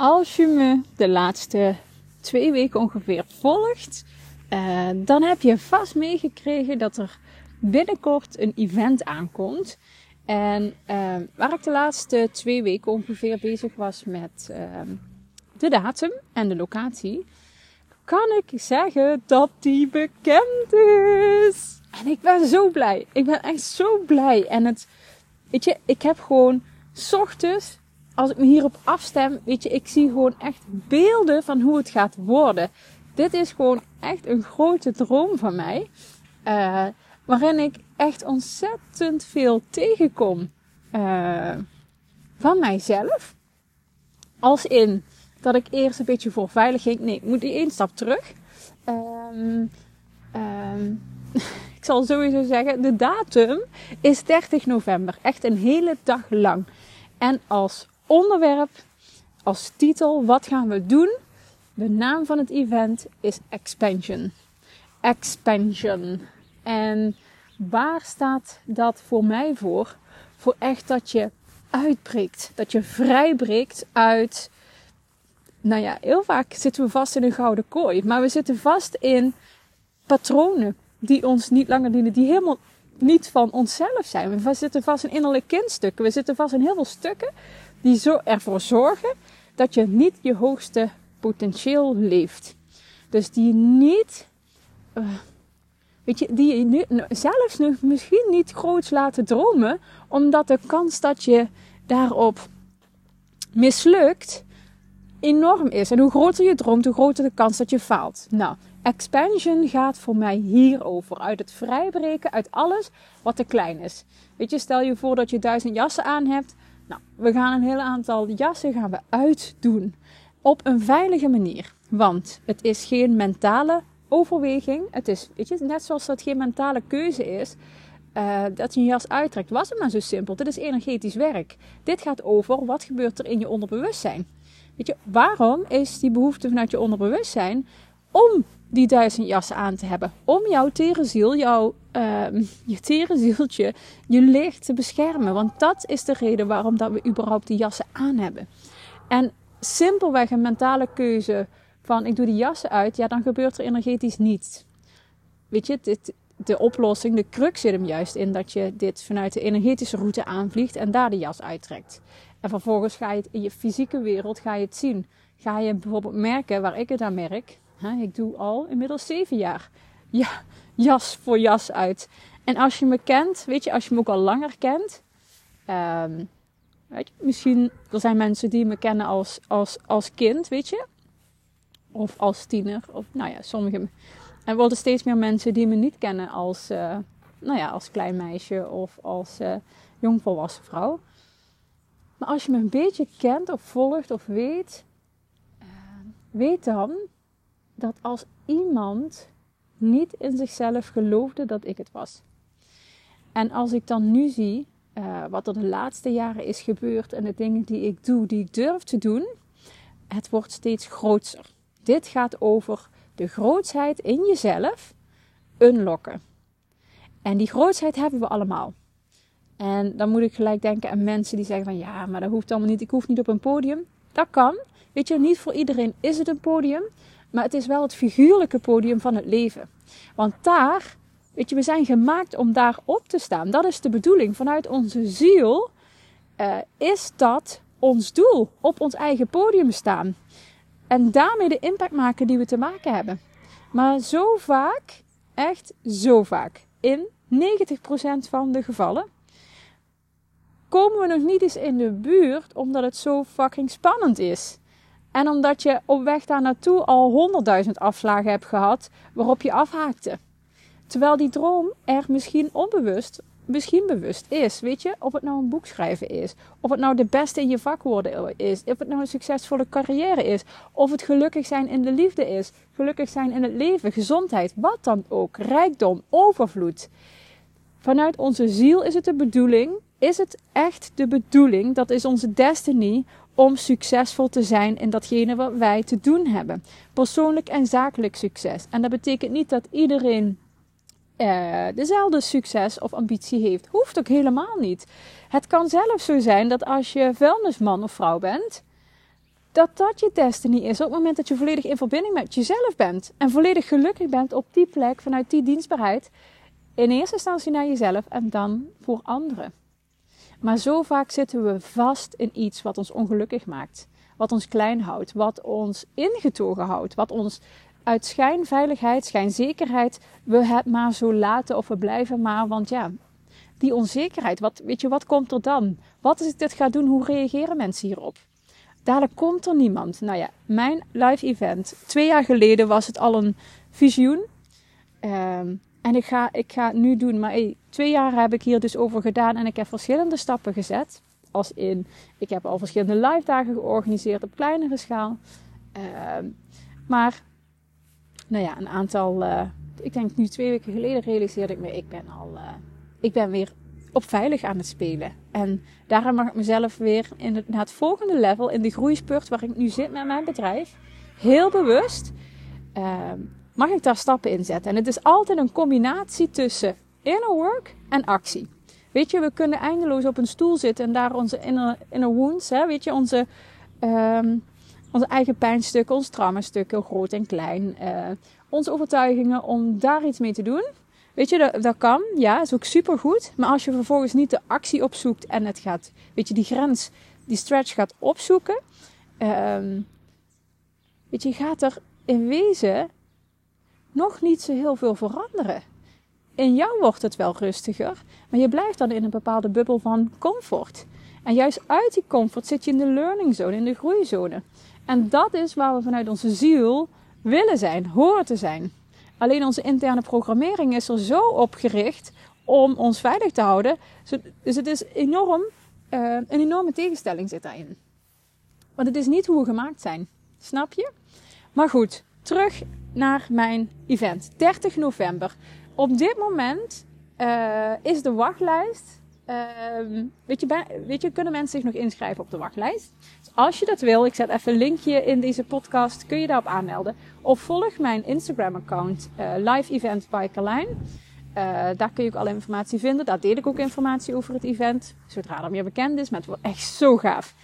als je me de laatste twee weken ongeveer volgt, uh, dan heb je vast meegekregen dat er binnenkort een event aankomt. En uh, waar ik de laatste twee weken ongeveer bezig was met uh, de datum en de locatie, kan ik zeggen dat die bekend is. En ik ben zo blij. Ik ben echt zo blij. En het, weet je, ik heb gewoon ochtends, als ik me hierop afstem, weet je, ik zie gewoon echt beelden van hoe het gaat worden. Dit is gewoon echt een grote droom van mij. Uh, waarin ik echt ontzettend veel tegenkom uh, van mijzelf. Als in dat ik eerst een beetje voor veilig ging. Nee, ik moet één stap terug. Um, um, ik zal sowieso zeggen, de datum is 30 november. Echt een hele dag lang. En als onderwerp, als titel, wat gaan we doen? De naam van het event is Expansion. Expansion. En waar staat dat voor mij voor? Voor echt dat je uitbreekt. Dat je vrijbreekt uit. Nou ja, heel vaak zitten we vast in een gouden kooi. Maar we zitten vast in patronen die ons niet langer dienen. Die helemaal niet van onszelf zijn. We zitten vast in innerlijke kindstukken. We zitten vast in heel veel stukken die zo ervoor zorgen dat je niet je hoogste potentieel leeft. Dus die niet, uh, weet je, die nu, zelfs nog misschien niet groots laten dromen, omdat de kans dat je daarop mislukt enorm is. En hoe groter je droomt, hoe groter de kans dat je faalt. Nou, expansion gaat voor mij hierover. Uit het vrijbreken uit alles wat te klein is. Weet je, stel je voor dat je duizend jassen aan hebt. Nou, we gaan een heel aantal jassen gaan we uitdoen. Op een veilige manier. Want het is geen mentale overweging. Het is, weet je, net zoals dat geen mentale keuze is. Uh, dat je een jas uittrekt. Was het maar zo simpel. Dit is energetisch werk. Dit gaat over wat gebeurt er in je onderbewustzijn. Weet je, waarom is die behoefte vanuit je onderbewustzijn om die duizend jassen aan te hebben? Om jouw tere ziel, jouw, uh, je tere zieltje, je licht te beschermen. Want dat is de reden waarom dat we überhaupt die jassen aan hebben. En simpelweg een mentale keuze van ik doe die jassen uit, ja, dan gebeurt er energetisch niets. Weet je, dit, de oplossing, de crux zit hem juist in dat je dit vanuit de energetische route aanvliegt en daar de jas uittrekt. En vervolgens ga je het in je fysieke wereld ga je het zien. Ga je bijvoorbeeld merken, waar ik het aan merk. Ik doe al inmiddels zeven jaar ja, jas voor jas uit. En als je me kent, weet je, als je me ook al langer kent. Um, weet je, misschien, er zijn mensen die me kennen als, als, als kind, weet je. Of als tiener. Of nou ja, sommige. Er worden steeds meer mensen die me niet kennen als, uh, nou ja, als klein meisje of als uh, jongvolwassen vrouw. Maar als je me een beetje kent of volgt of weet, uh, weet dan dat als iemand niet in zichzelf geloofde dat ik het was. En als ik dan nu zie uh, wat er de laatste jaren is gebeurd en de dingen die ik doe, die ik durf te doen, het wordt steeds groter. Dit gaat over de grootsheid in jezelf unlocken. En die grootsheid hebben we allemaal. En dan moet ik gelijk denken aan mensen die zeggen van ja, maar dat hoeft allemaal niet. Ik hoef niet op een podium. Dat kan. Weet je, niet voor iedereen is het een podium. Maar het is wel het figuurlijke podium van het leven. Want daar, weet je, we zijn gemaakt om daar op te staan. Dat is de bedoeling. Vanuit onze ziel uh, is dat ons doel. Op ons eigen podium staan. En daarmee de impact maken die we te maken hebben. Maar zo vaak, echt zo vaak, in 90% van de gevallen komen we nog niet eens in de buurt omdat het zo fucking spannend is. En omdat je op weg daar naartoe al honderdduizend afslagen hebt gehad waarop je afhaakte. Terwijl die droom er misschien onbewust, misschien bewust is. Weet je, of het nou een boek schrijven is, of het nou de beste in je vak worden is, of het nou een succesvolle carrière is, of het gelukkig zijn in de liefde is, gelukkig zijn in het leven, gezondheid, wat dan ook, rijkdom, overvloed. Vanuit onze ziel is het de bedoeling is het echt de bedoeling, dat is onze destiny, om succesvol te zijn in datgene wat wij te doen hebben. Persoonlijk en zakelijk succes. En dat betekent niet dat iedereen uh, dezelfde succes of ambitie heeft. Hoeft ook helemaal niet. Het kan zelfs zo zijn dat als je vuilnisman of vrouw bent, dat dat je destiny is op het moment dat je volledig in verbinding met jezelf bent. En volledig gelukkig bent op die plek vanuit die dienstbaarheid. In eerste instantie naar jezelf en dan voor anderen. Maar zo vaak zitten we vast in iets wat ons ongelukkig maakt. Wat ons klein houdt, wat ons ingetogen houdt, wat ons uit schijnveiligheid, schijnzekerheid, we het maar zo laten of we blijven maar. Want ja, die onzekerheid, wat, weet je, wat komt er dan? Wat als ik dit ga doen, hoe reageren mensen hierop? Dadelijk komt er niemand. Nou ja, mijn live event, twee jaar geleden was het al een visioen. Ehm, en ik ga, ik ga het nu doen, maar twee jaar heb ik hier dus over gedaan en ik heb verschillende stappen gezet. Als in, ik heb al verschillende live dagen georganiseerd op kleinere schaal. Ehm, maar, nou ja, een aantal, uh, ik denk nu twee weken geleden realiseerde ik me, ik ben al, uh, ik ben weer op veilig aan het spelen. En daarom mag ik mezelf weer in het, naar het volgende level, in de groeispurt waar ik nu zit met mijn bedrijf, heel bewust, uh, mag ik daar stappen in zetten. En het is altijd een combinatie tussen inner work en actie. Weet je, we kunnen eindeloos op een stoel zitten en daar onze inner, inner wounds, hè, weet je, onze, um, onze eigen pijnstukken, onze traumastukken, groot en klein, uh, onze overtuigingen, om daar iets mee te doen. Weet je, dat, kan, ja, is ook super goed. Maar als je vervolgens niet de actie opzoekt en het gaat, weet je, die grens, die stretch gaat opzoeken, um, weet je gaat er in wezen nog niet zo heel veel veranderen. In jou wordt het wel rustiger, maar je blijft dan in een bepaalde bubbel van comfort. En juist uit die comfort zit je in de learning zone, in de groeizone. En dat is waar we vanuit onze ziel willen zijn, horen te zijn. Alleen onze interne programmering is er zo op gericht om ons veilig te houden. Dus het is enorm, uh, een enorme tegenstelling zit daarin. Want het is niet hoe we gemaakt zijn. Snap je? Maar goed, terug naar mijn event. 30 november. Op dit moment uh, is de wachtlijst. Uh, weet, je, weet je, kunnen mensen zich nog inschrijven op de wachtlijst? Dus als je dat wil, ik zet even een linkje in deze podcast, kun je daarop aanmelden. Of volg mijn Instagram-account uh, Live Event by Carlijn. Uh, daar kun je ook alle informatie vinden. Daar deel ik ook informatie over het event. Zodra er meer bekend is. Maar het wordt echt zo gaaf.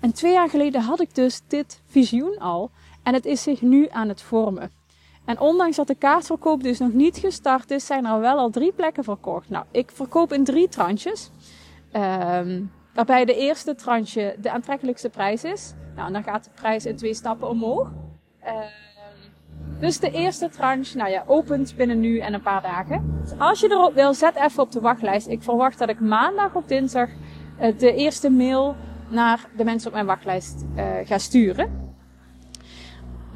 En twee jaar geleden had ik dus dit visioen al. En het is zich nu aan het vormen. En ondanks dat de kaartverkoop dus nog niet gestart is, zijn er wel al drie plekken verkocht. Nou, ik verkoop in drie tranches. Um, waarbij de eerste tranche de aantrekkelijkste prijs is. Nou, en dan gaat de prijs in twee stappen omhoog. Um, dus de eerste tranche, nou ja, opent binnen nu en een paar dagen. Dus als je erop wil, zet even op de wachtlijst. Ik verwacht dat ik maandag of dinsdag uh, de eerste mail naar de mensen op mijn wachtlijst uh, ga sturen.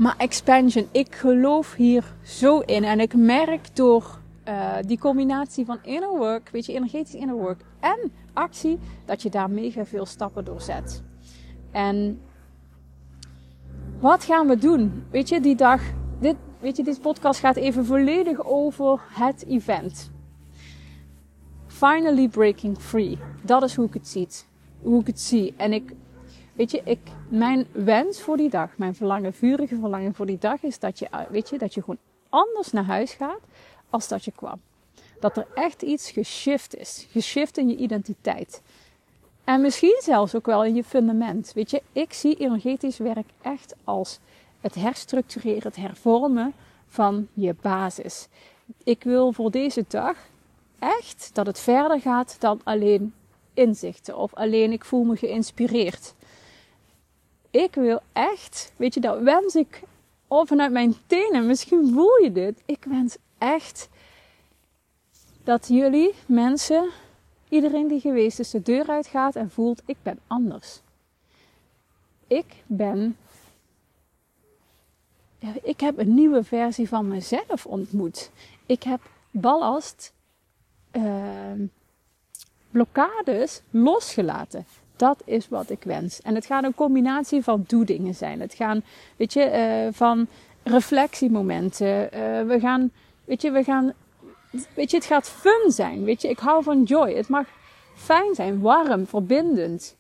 Maar expansion, ik geloof hier zo in. En ik merk door uh, die combinatie van inner work, weet je, energetisch inner work en actie, dat je daar mega veel stappen door zet. En wat gaan we doen? Weet je, die dag, dit, weet je, deze podcast gaat even volledig over het event. Finally breaking free. Dat is hoe ik het zie. Hoe ik het zie. En ik Weet je, ik, mijn wens voor die dag, mijn verlangen, vurige verlangen voor die dag is dat je, weet je, dat je gewoon anders naar huis gaat als dat je kwam. Dat er echt iets geshift is. Geshift in je identiteit. En misschien zelfs ook wel in je fundament. Weet je, ik zie energetisch werk echt als het herstructureren, het hervormen van je basis. Ik wil voor deze dag echt dat het verder gaat dan alleen inzichten of alleen ik voel me geïnspireerd ik wil echt, weet je, dat wens ik of vanuit mijn tenen. Misschien voel je dit. Ik wens echt dat jullie, mensen, iedereen die geweest is, de deur uitgaat en voelt: ik ben anders. Ik ben. Ik heb een nieuwe versie van mezelf ontmoet. Ik heb ballast, uh, blokkades losgelaten. Dat is wat ik wens. En het gaat een combinatie van doedingen zijn. Het gaan, weet je, uh, van reflectiemomenten. Uh, we gaan, weet je, we gaan, weet je, het gaat fun zijn. Weet je, ik hou van joy. Het mag fijn zijn, warm, verbindend.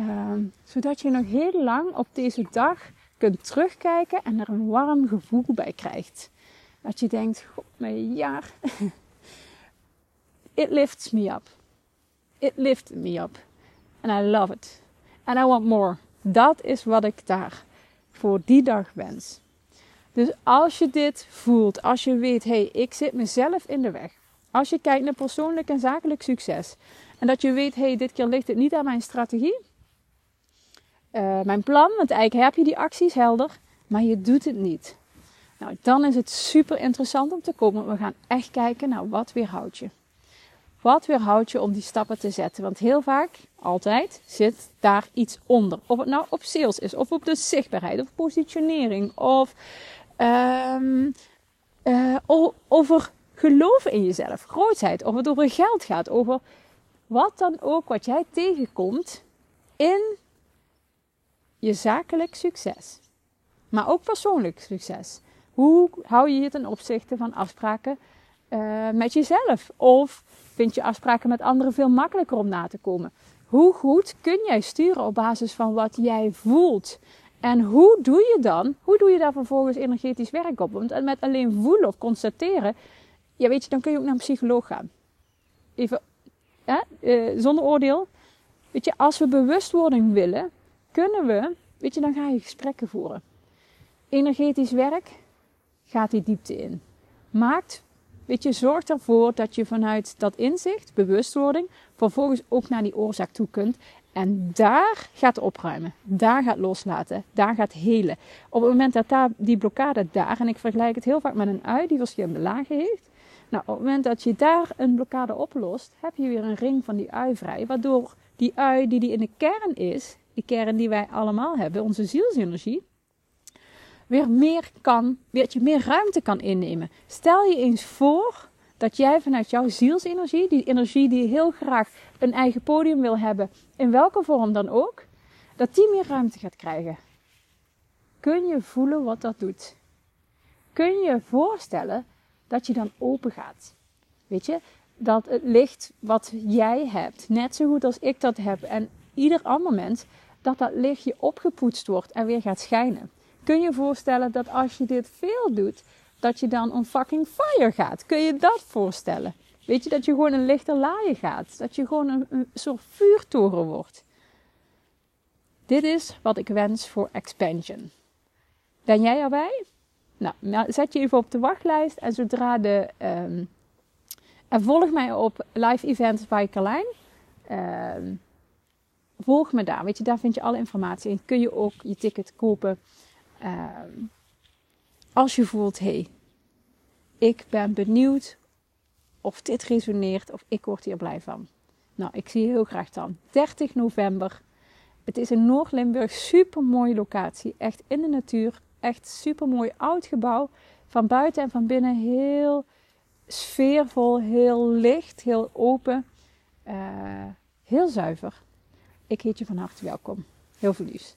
Uh, zodat je nog heel lang op deze dag kunt terugkijken en er een warm gevoel bij krijgt. Dat je denkt, god, mijn jaar. It lifts me up. It lifted me up. And I love it. And I want more. Dat is wat ik daar voor die dag wens. Dus als je dit voelt, als je weet, hé, hey, ik zit mezelf in de weg. Als je kijkt naar persoonlijk en zakelijk succes. En dat je weet, hé, hey, dit keer ligt het niet aan mijn strategie. Uh, mijn plan, want eigenlijk heb je die acties helder, maar je doet het niet. Nou, dan is het super interessant om te komen. We gaan echt kijken naar wat weerhoudt je. Wat weerhoudt je om die stappen te zetten? Want heel vaak, altijd, zit daar iets onder. Of het nou op sales is, of op de zichtbaarheid, of positionering, of um, uh, over geloven in jezelf, grootheid, of het over geld gaat, over wat dan ook wat jij tegenkomt in je zakelijk succes. Maar ook persoonlijk succes. Hoe hou je je ten opzichte van afspraken uh, met jezelf? Of vind je afspraken met anderen veel makkelijker om na te komen? Hoe goed kun jij sturen op basis van wat jij voelt? En hoe doe je dan? Hoe doe je daar vervolgens energetisch werk op? Want met alleen voelen of constateren, ja weet je, dan kun je ook naar een psycholoog gaan. Even, ja, uh, zonder oordeel. Weet je, als we bewustwording willen, kunnen we, weet je, dan ga je gesprekken voeren. Energetisch werk gaat die diepte in. Maakt, weet je, zorg ervoor dat je vanuit dat inzicht, bewustwording, vervolgens ook naar die oorzaak toe kunt. En daar gaat opruimen, daar gaat loslaten, daar gaat helen. Op het moment dat daar die blokkade daar, en ik vergelijk het heel vaak met een ui die verschillende lagen heeft. Nou, op het moment dat je daar een blokkade oplost, heb je weer een ring van die ui vrij. Waardoor die ui die, die in de kern is, die kern die wij allemaal hebben, onze zielsenergie, weer meer kan, weer je meer ruimte kan innemen. Stel je eens voor dat jij vanuit jouw zielsenergie, die energie die heel graag een eigen podium wil hebben, in welke vorm dan ook, dat die meer ruimte gaat krijgen. Kun je voelen wat dat doet? Kun je voorstellen dat je dan open gaat? Weet je, dat het licht wat jij hebt, net zo goed als ik dat heb en ieder ander mens, dat dat lichtje opgepoetst wordt en weer gaat schijnen. Kun je voorstellen dat als je dit veel doet, dat je dan on fucking fire gaat? Kun je dat voorstellen? Weet je, dat je gewoon een lichter laaien gaat. Dat je gewoon een, soort vuurtoren wordt. Dit is wat ik wens voor expansion. Ben jij erbij? Nou, nou zet je even op de wachtlijst. En zodra de... Um, en volg mij op live events bij Carlijn. Um, volg me daar. Weet je, daar vind je alle informatie in. Kun je ook je ticket kopen. Ehm, als je voelt, hé, hey, ik ben benieuwd of dit resoneert of ik word hier blij van. Nou, ik zie je heel graag dan. 30 november. Het is in Noord-Limburg. Super mooie locatie. Echt in de natuur. Echt super mooi oud gebouw. Van buiten en van binnen heel sfeervol, heel licht, heel open. Uh, heel zuiver. Ik heet je van harte welkom. Heel veel liefs.